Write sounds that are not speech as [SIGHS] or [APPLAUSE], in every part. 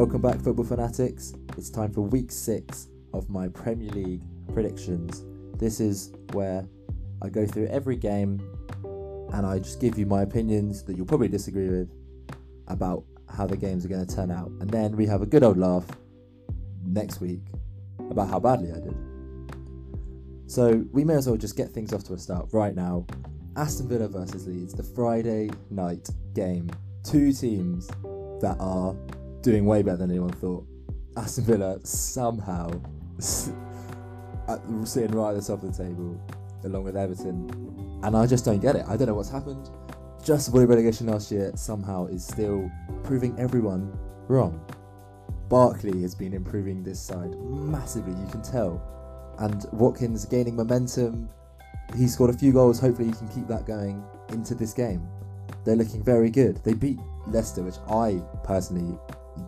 Welcome back, football fanatics. It's time for week six of my Premier League predictions. This is where I go through every game and I just give you my opinions that you'll probably disagree with about how the games are going to turn out. And then we have a good old laugh next week about how badly I did. So we may as well just get things off to a start right now. Aston Villa versus Leeds, the Friday night game. Two teams that are doing way better than anyone thought. Aston Villa somehow uh, sitting right at the top of the table, along with Everton, and I just don't get it. I don't know what's happened. Just avoided relegation last year somehow is still proving everyone wrong. Barkley has been improving this side massively, you can tell, and Watkins gaining momentum. He scored a few goals. Hopefully, he can keep that going into this game. They're looking very good. They beat Leicester, which I personally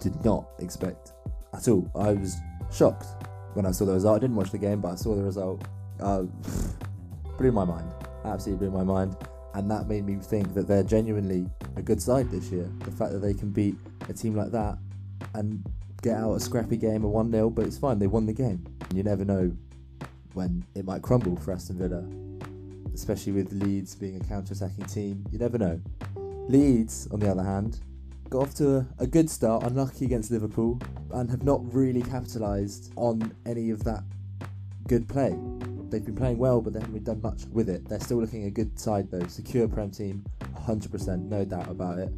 did not expect at all. I was shocked when I saw the result. I didn't watch the game, but I saw the result. Uh, [SIGHS] blew my mind. Absolutely blew my mind. And that made me think that they're genuinely a good side this year. The fact that they can beat a team like that and get out a scrappy game, a 1 0, but it's fine. They won the game. You never know when it might crumble for Aston Villa, especially with Leeds being a counter attacking team. You never know. Leeds, on the other hand, got off to a, good start, unlucky against Liverpool, and have not really capitalised on any of that good play. They've been playing well, but they haven't done much with it. They're still looking a good side though, secure Prem team, 100%, no doubt about it.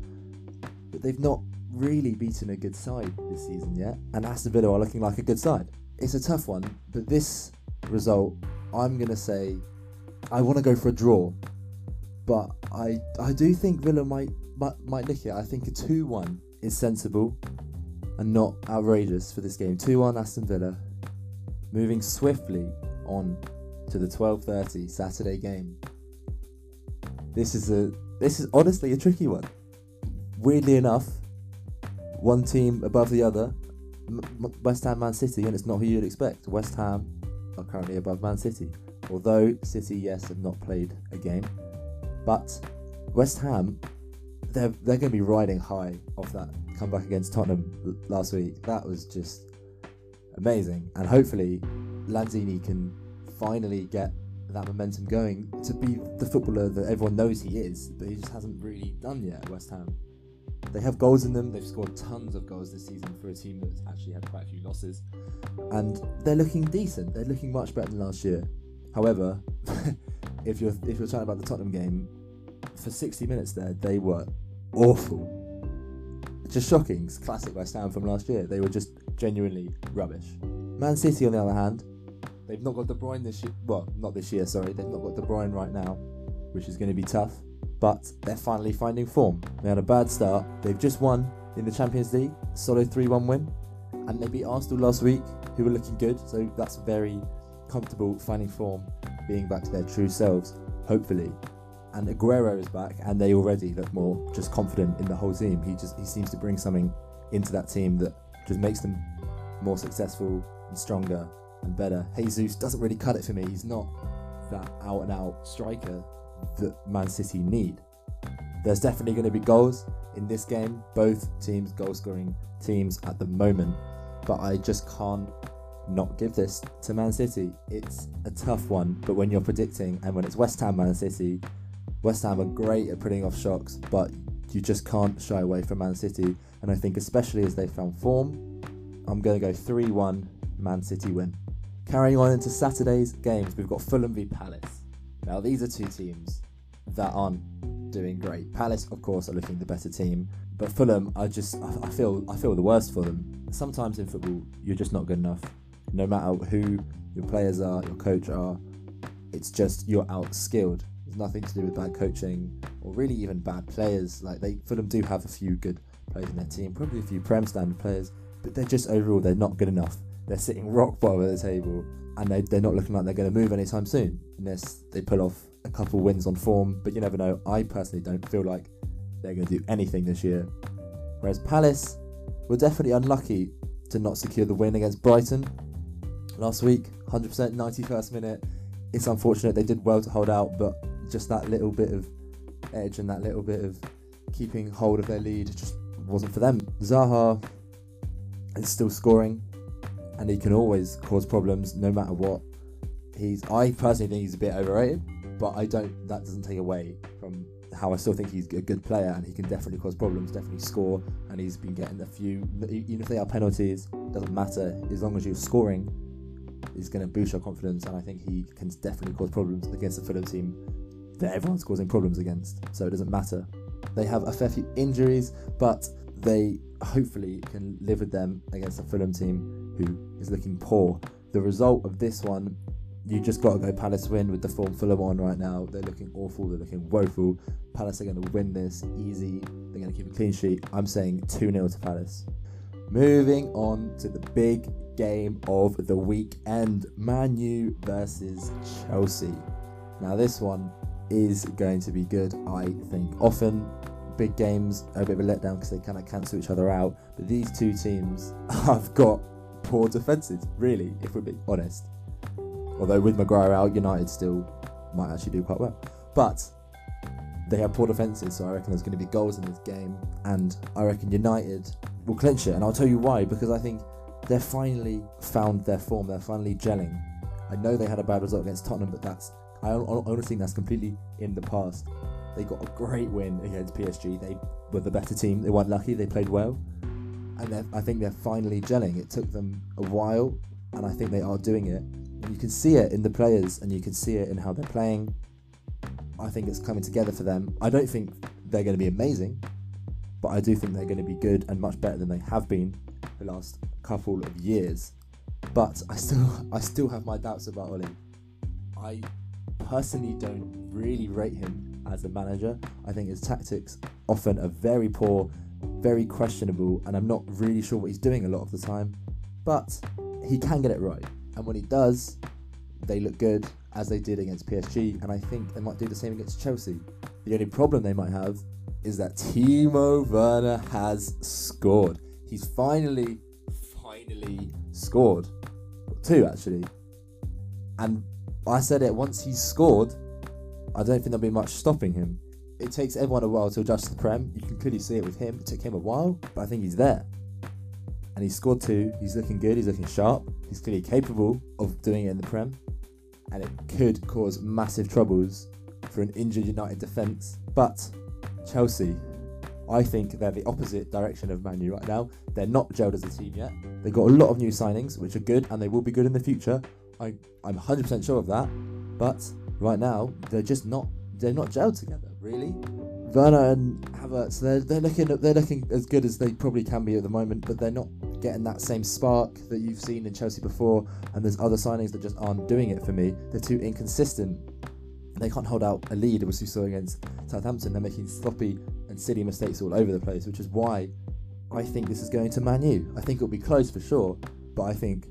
But they've not really beaten a good side this season yet, and Aston Villa are looking like a good side. It's a tough one, but this result, I'm going to say, I want to go for a draw, but I I do think Villa might might, might nick it. I think a 2 1 is sensible and not outrageous for this game. 2 1 Aston Villa. Moving swiftly on to the 12:30 Saturday game. This is a this is honestly a tricky one. Weirdly enough, one team above the other, West Ham, Man City, and it's not who you'd expect. West Ham are currently above Man City, although City, yes, have not played a game, but West Ham they're they're going to be riding high off that comeback against Tottenham last week. That was just amazing, and hopefully Lanzini can finally get that momentum going to be the footballer that everyone knows he is, but he just hasn't really done yet at West Ham. They have goals in them. They've scored tons of goals this season for a team that's actually had quite a few losses, and they're looking decent. They're looking much better than last year. However, [LAUGHS] if you're if you're talking about the Tottenham game, for 60 minutes there, they were awful. Just shocking. Classic West Ham from last year. They were just genuinely rubbish. Man City, on the other hand, they've not got De Bruyne this year. Well, not this year, sorry. They've not got De Bruyne right now, which is going to be tough. But they're finally finding form. They had a bad start. They've just won in the Champions League, solid 3 1 win. And they beat Arsenal last week, who were looking good. So that's very comfortable finding form, being back to their true selves, hopefully and Aguero is back, and they already look more just confident in the whole team. He just he seems to bring something into that team that just makes them more successful and stronger and better. Jesus doesn't really cut it for me. He's not that out and out striker that Man City need. There's definitely going to be goals in this game. Both teams goal scoring teams at the moment, but I just can't not give this to Man City. It's a tough one, but when you're predicting and when it's West Ham Man City, West Ham are great at putting off shocks, but you just can't shy away from Man City. And I think, especially as they found form, I'm going to go 3 1 Man City win. Carrying on into Saturday's games, we've got Fulham v Palace. Now, these are two teams that aren't doing great. Palace, of course, are looking the better team, but Fulham, I just I feel I feel the worst for them. Sometimes in football, you're just not good enough. No matter who your players are, your coach are, it's just you're outskilled nothing to do with bad coaching or really even bad players. Like they Fulham do have a few good players in their team, probably a few Prem standard players, but they're just overall they're not good enough. They're sitting rock bottom of the table, and they they're not looking like they're going to move anytime soon unless they pull off a couple wins on form. But you never know. I personally don't feel like they're going to do anything this year. Whereas Palace were definitely unlucky to not secure the win against Brighton last week. 100% 91st minute. It's unfortunate they did well to hold out, but just that little bit of edge and that little bit of keeping hold of their lead just wasn't for them. Zaha is still scoring, and he can always cause problems no matter what. He's I personally think he's a bit overrated, but I don't. That doesn't take away from how I still think he's a good player and he can definitely cause problems, definitely score, and he's been getting a few. Even if they are penalties, doesn't matter as long as you're scoring. He's going to boost your confidence, and I think he can definitely cause problems against the Fulham team that everyone's causing problems against. So it doesn't matter. They have a fair few injuries, but they hopefully can live with them against a Fulham team who is looking poor. The result of this one, you just got to go Palace win with the form Fulham on right now. They're looking awful, they're looking woeful. Palace are going to win this easy, they're going to keep a clean sheet. I'm saying 2 0 to Palace. Moving on to the big game of the weekend Man U versus Chelsea. Now, this one is going to be good, I think. Often big games are a bit of a letdown because they kind of cancel each other out. But these two teams [LAUGHS] have got poor defences, really, if we're being honest. Although with Maguire out, United still might actually do quite well. But they have poor defences, so I reckon there's going to be goals in this game. And I reckon United will clinch it. And I'll tell you why, because I think they've finally found their form, they're finally gelling. I know they had a bad result against Tottenham, but that's I honestly think that's completely in the past. They got a great win against PSG. They were the better team. They weren't lucky. They played well, and I think they're finally gelling. It took them a while, and I think they are doing it. And you can see it in the players, and you can see it in how they're playing. I think it's coming together for them. I don't think they're going to be amazing, but I do think they're going to be good and much better than they have been the last couple of years. But I still, [LAUGHS] I still have my doubts about Ole. I personally don't really rate him as a manager. I think his tactics often are very poor, very questionable, and I'm not really sure what he's doing a lot of the time. But he can get it right, and when he does, they look good as they did against PSG, and I think they might do the same against Chelsea. The only problem they might have is that Timo Werner has scored. He's finally, finally scored. Two actually. And I said it once he's scored, I don't think there'll be much stopping him. It takes everyone a while to adjust to the Prem. You can clearly see it with him. It took him a while, but I think he's there. And he scored two. He's looking good. He's looking sharp. He's clearly capable of doing it in the Prem. And it could cause massive troubles for an injured United defence. But Chelsea, I think they're the opposite direction of Man U right now. They're not gelled as a team yet. They've got a lot of new signings, which are good, and they will be good in the future. I, I'm 100% sure of that. But right now, they're just not they're not gelled together, really. Werner and Havertz, they're, they're looking they're looking as good as they probably can be at the moment, but they're not getting that same spark that you've seen in Chelsea before. And there's other signings that just aren't doing it for me. They're too inconsistent. They can't hold out a lead, which we saw against Southampton. They're making sloppy and silly mistakes all over the place, which is why I think this is going to Man U. I think it'll be close for sure, but I think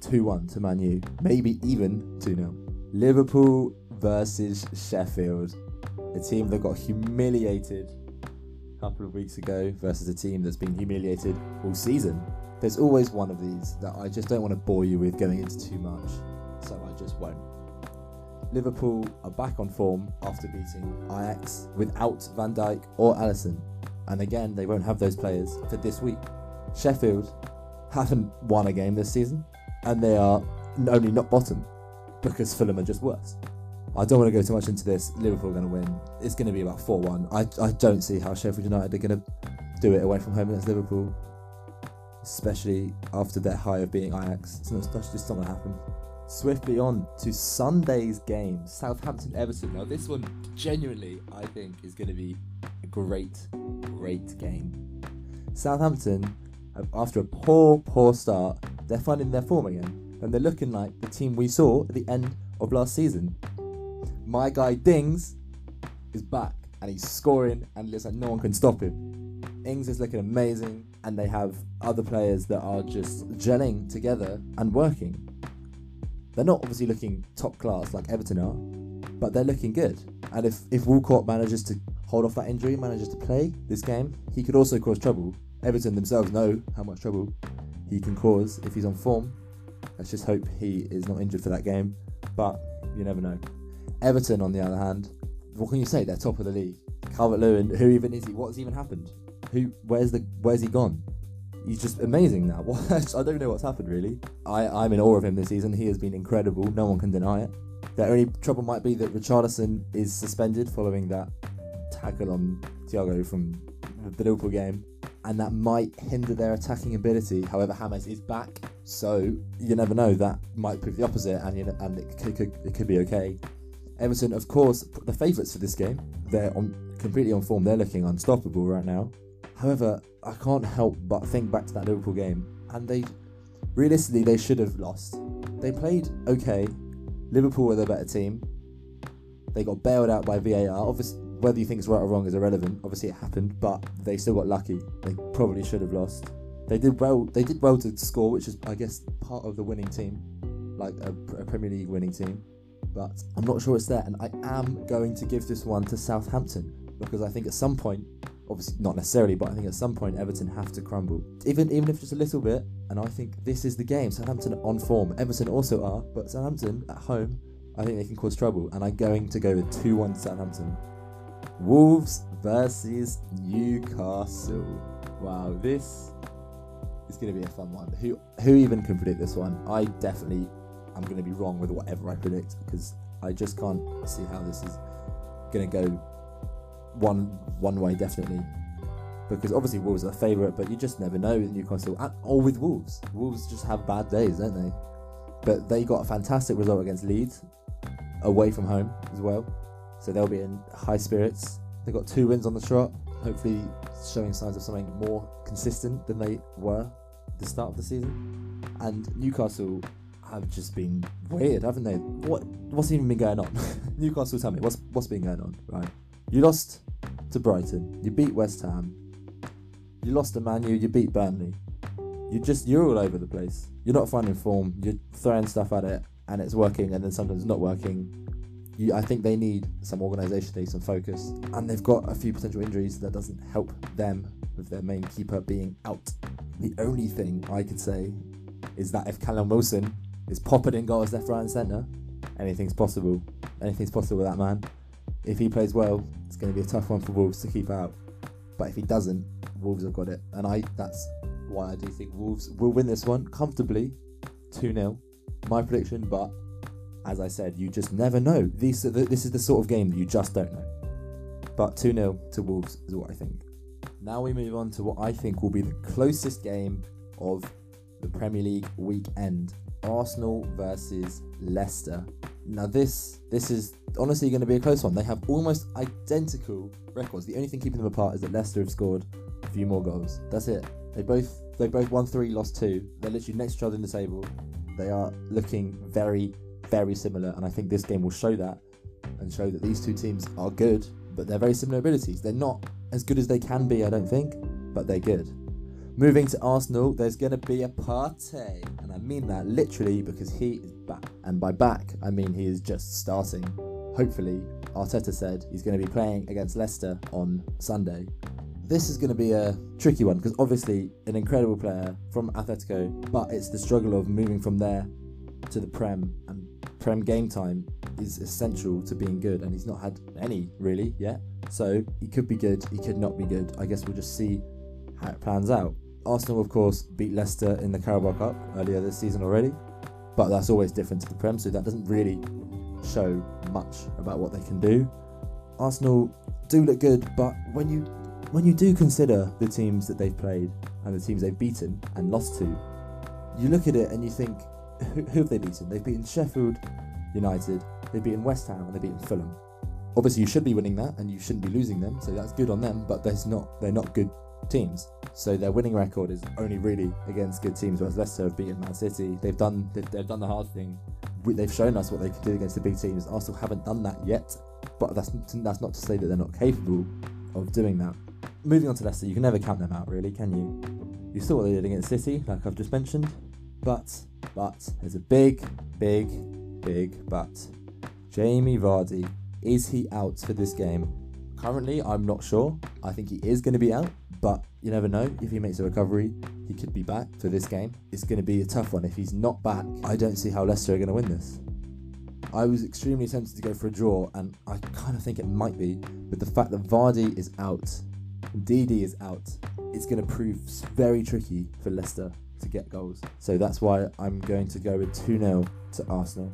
2 1 to Man U, maybe even 2 0. Liverpool versus Sheffield, a team that got humiliated a couple of weeks ago versus a team that's been humiliated all season. There's always one of these that I just don't want to bore you with going into too much, so I just won't. Liverpool are back on form after beating Ajax without Van Dijk or Alisson, and again they won't have those players for this week. Sheffield haven't won a game this season, and they are only not bottom because Fulham are just worse. I don't want to go too much into this. Liverpool are going to win. It's going to be about 4 1. I, I don't see how Sheffield United are going to do it away from home against Liverpool, especially after their high of being Ajax. It's not, that's just not going to happen. Swiftly on to Sunday's game Southampton Everton. Now, this one genuinely, I think, is going to be a great, great game. Southampton, after a poor, poor start, they're finding their form again, and they're looking like the team we saw at the end of last season my guy Dings is back and he's scoring and looks like no one can stop him. Ings is looking amazing and they have other players that are just gelling together and working. They're not obviously looking top class like Everton are, but they're looking good. And if, if Walcott manages to hold off that injury, manages to play this game, he could also cause trouble. Everton themselves know how much trouble he can cause if he's on form. Let's just hope he is not injured for that game, but you never know. Everton, on the other hand, what can you say? They're top of the league. Calvert Lewin, who even is he? What's even happened? Who? Where's the? Where's he gone? he's just amazing now. [LAUGHS] I don't know what's happened really. I, I'm in awe of him this season. He has been incredible. No one can deny it. The only trouble might be that Richarlison is suspended following that tackle on Thiago from the Liverpool game, and that might hinder their attacking ability. However, James is back, so you never know. That might prove the opposite, and you know, and it could, could, it could be okay. Everton, of course, the favourites for this game. They're on completely on form. They're looking unstoppable right now. However, I can't help but think back to that Liverpool game, and they realistically they should have lost. They played okay. Liverpool were the better team. They got bailed out by VAR. Obviously, whether you think it's right or wrong is irrelevant. Obviously, it happened, but they still got lucky. They probably should have lost. They did well. They did well to score, which is, I guess, part of the winning team, like a, a Premier League winning team. But I'm not sure it's there, and I am going to give this one to Southampton because I think at some point, obviously not necessarily, but I think at some point Everton have to crumble, even even if just a little bit. And I think this is the game. Southampton on form. Everton also are, but Southampton at home, I think they can cause trouble. And I'm going to go with two-one Southampton. Wolves versus Newcastle. Wow, this is going to be a fun one. Who who even can predict this one? I definitely am going to be wrong with whatever I predict because I just can't see how this is going to go one one way definitely. Because obviously Wolves are the favourite, but you just never know with Newcastle or with Wolves. Wolves just have bad days, don't they? But they got a fantastic result against Leeds, away from home as well. So they'll be in high spirits. They've got two wins on the trot, hopefully showing signs of something more consistent than they were at the start of the season. And Newcastle have just been weird, haven't they? What what's even been going on? [LAUGHS] Newcastle, tell me what's what's been going on, right? You lost to Brighton, you beat West Ham, you lost to Man U, you beat Burnley. You just you're all over the place. You're not finding form. You're throwing stuff at it, and it's working, and then sometimes it's not working. You, I think they need some organisation, they need some focus, and they've got a few potential injuries that doesn't help them with their main keeper being out. The only thing I could say is that if Callum Wilson is popping in goals left, right, and centre, anything's possible. Anything's possible with that man. If he plays well, it's going to be a tough one for Wolves to keep out. But if he doesn't, Wolves have got it, and I that's why I do think Wolves will win this one comfortably, two 0 My prediction, but as I said, you just never know. These this is the sort of game that you just don't know. But two 0 to Wolves is what I think. Now we move on to what I think will be the closest game of the Premier League weekend. Arsenal versus Leicester. Now this this is honestly going to be a close one. They have almost identical records. The only thing keeping them apart is that Leicester have scored a few more goals. That's it. They both they both won three, lost two. They're literally next to each other in the table. They are looking very very similar, and I think this game will show that and show that these two teams are good, but they're very similar abilities. They're not as good as they can be, I don't think, but they're good. Moving to Arsenal, there's going to be a party, and I mean that literally because he is back. And by back, I mean he is just starting. Hopefully, Arteta said he's going to be playing against Leicester on Sunday. This is going to be a tricky one because obviously an incredible player from Atletico, but it's the struggle of moving from there to the Prem, and Prem game time is essential to being good, and he's not had any really yet. So he could be good, he could not be good. I guess we'll just see how it plans out. Arsenal, of course, beat Leicester in the Carabao Cup earlier this season already, but that's always different to the Prem, so that doesn't really show much about what they can do. Arsenal do look good, but when you when you do consider the teams that they've played and the teams they've beaten and lost to, you look at it and you think, who, have they beaten? They've beaten Sheffield United, they've beaten West Ham, and they've beaten Fulham. Obviously, you should be winning that, and you shouldn't be losing them, so that's good on them. But there's not they're not good teams. So their winning record is only really against good teams. Whereas Leicester have beaten Man City. They've done they've, they've done the hard thing. They've shown us what they can do against the big teams. Arsenal haven't done that yet, but that's that's not to say that they're not capable of doing that. Moving on to Leicester, you can never count them out, really, can you? You saw what they did against City, like I've just mentioned, but but there's a big, big, big but. Jamie Vardy is he out for this game? Currently, I'm not sure. I think he is going to be out but you never know. If he makes a recovery, he could be back for this game. It's going to be a tough one. If he's not back, I don't see how Leicester are going to win this. I was extremely tempted to go for a draw, and I kind of think it might be, but the fact that Vardy is out, Ndidi is out, it's going to prove very tricky for Leicester to get goals. So that's why I'm going to go with 2 0 to Arsenal.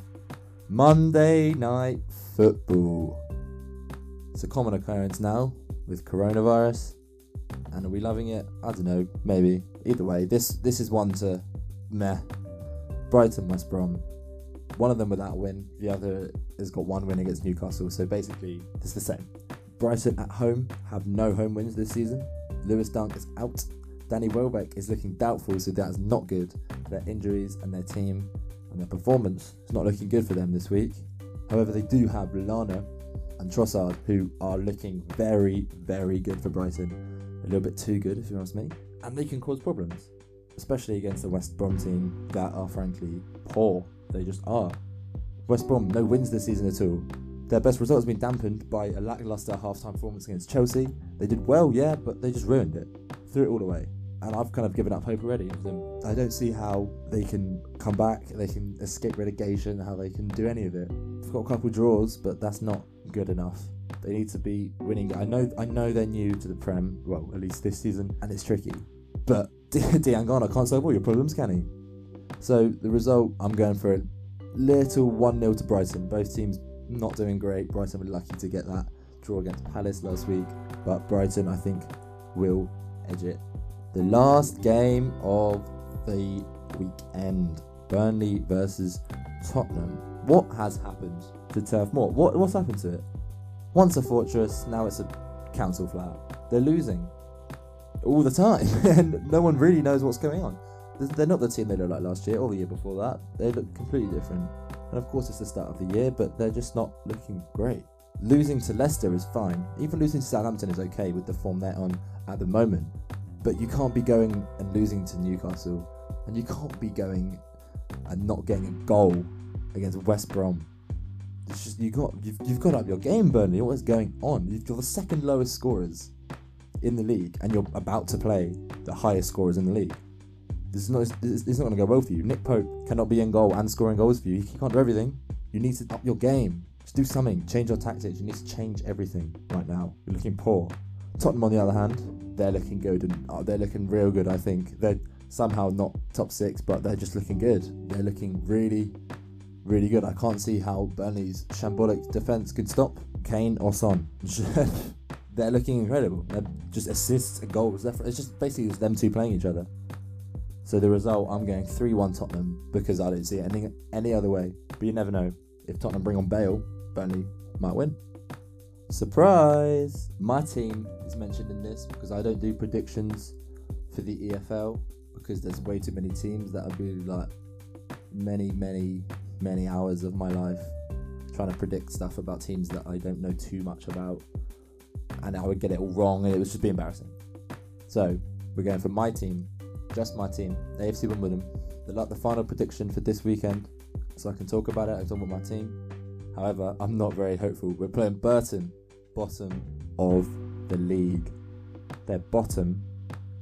Monday night football. It's a common occurrence now with coronavirus. And are we loving it? I don't know, maybe. Either way, this this is one to meh. Brighton, West Brom. One of them without win, the other has got one win against Newcastle. So basically, it's the same. Brighton at home have no home wins this season. Lewis Dunk is out. Danny Welbeck is looking doubtful, so that is not good. Their injuries and their team and their performance is not looking good for them this week. However, they do have Lallana and Trossard, who are looking very, very good for Brighton. A little bit too good, if you ask me. And they can cause problems, especially against the West Brom team that are frankly poor. They just are. West Brom, no wins this season at all. Their best result has been dampened by a lackluster half-time performance against Chelsea. They did well, yeah, but they just ruined it. Threw it all away and I've kind of given up hope already of them. I don't see how they can come back, they can escape relegation, how they can do any of it. They've got a couple of draws, but that's not good enough. They need to be winning. I know, I know they're new to the Prem, well, at least this season, and it's tricky. But [LAUGHS] Diangana can't solve all your problems, can he? So the result, I'm going for a little 1 0 to Brighton. Both teams not doing great. Brighton were lucky to get that draw against Palace last week, but Brighton, I think, will edge it the last game of the weekend Burnley versus Tottenham. What has happened to Turf Moor? What, what's happened to it? Once a fortress, now it's a council flat. They're losing all the time, [LAUGHS] and no one really knows what's going on. They're not the team they looked like last year or the year before that. They look completely different. And of course, it's the start of the year, but they're just not looking great. Losing to Leicester is fine. Even losing to Southampton is okay with the form they're on at the moment. But you can't be going and losing to Newcastle, and you can't be going and not getting a goal against West Brom. It's just you got you've, you've got up your game, Burnley. What is going on? You're the second lowest scorers in the league, and you're about to play the highest scorers in the league. This is not this is not going to go well for you. Nick Pope cannot be in goal and scoring goals for you. He can't do everything. You need to up your game. Just do something. Change your tactics. You need to change everything right now. You're looking poor. Tottenham, on the other hand, they're looking good and oh, they're looking real good. I think they're somehow not top six, but they're just looking good. They're looking really, really good. I can't see how Burnley's shambolic defense could stop Kane or Son. [LAUGHS] they're looking incredible. They're just assists and goals. It's just basically just them two playing each other. So the result, I'm going 3-1 Tottenham because I don't see it any any other way. But you never know. If Tottenham bring on Bale, Burnley might win. Surprise! My team is mentioned in this because I don't do predictions for the EFL because there's way too many teams that I'd be like many, many, many hours of my life trying to predict stuff about teams that I don't know too much about, and I would get it all wrong, and it would just be embarrassing. So we're going for my team, just my team, AFC Wimbledon. The like the final prediction for this weekend, so I can talk about it. I talk about my team. However, I'm not very hopeful. We're playing Burton bottom of the league. They're bottom,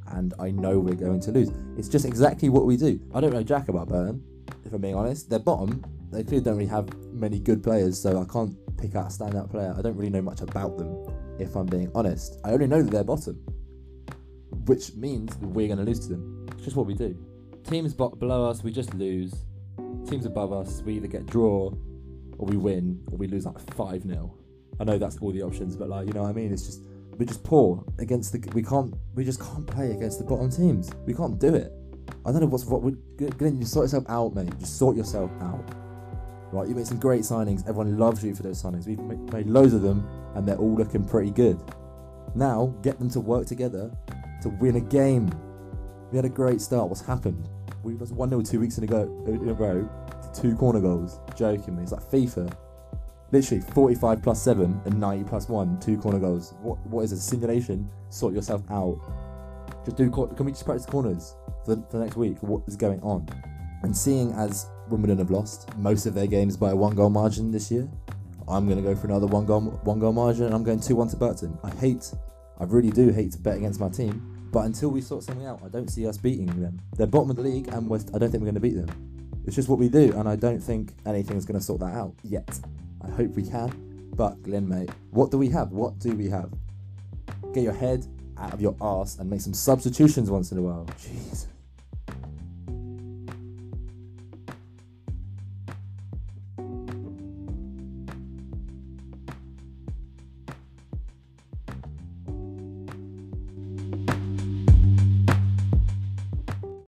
and I know we're going to lose. It's just exactly what we do. I don't know jack about Burton, if I'm being honest. They're bottom. They clearly don't really have many good players, so I can't pick out a standout player. I don't really know much about them, if I'm being honest. I only know that they're bottom, which means we're going to lose to them. It's just what we do. Teams below us, we just lose. Teams above us, we either get draw, or we win, or we lose like 5 0. I know that's all the options, but like you know what I mean. It's just we're just poor against the. We can't. We just can't play against the bottom teams. We can't do it. I don't know what's what. Glyn, you sort yourself out, mate. Just sort yourself out. Right, you made some great signings. Everyone loves you for those signings. We've made loads of them, and they're all looking pretty good. Now, get them to work together to win a game. We had a great start. What's happened? We was 1 0 two weeks in a, go, in a row to two corner goals. Joking me. It's like FIFA. Literally 45 plus 7 and 90 plus 1, two corner goals. What What is a simulation? Sort yourself out. Just do. Can we just practice corners for, for the next week? What is going on? And seeing as Wimbledon have lost most of their games by a one goal margin this year, I'm going to go for another one goal one goal margin and I'm going 2 1 to Burton. I hate, I really do hate to bet against my team, but until we sort something out, I don't see us beating them. They're bottom of the league and I don't think we're going to beat them. It's just what we do, and I don't think anything's going to sort that out yet. I hope we can. But Glyn, mate, what do we have? What do we have? Get your head out of your ass and make some substitutions once in a while. Jeez.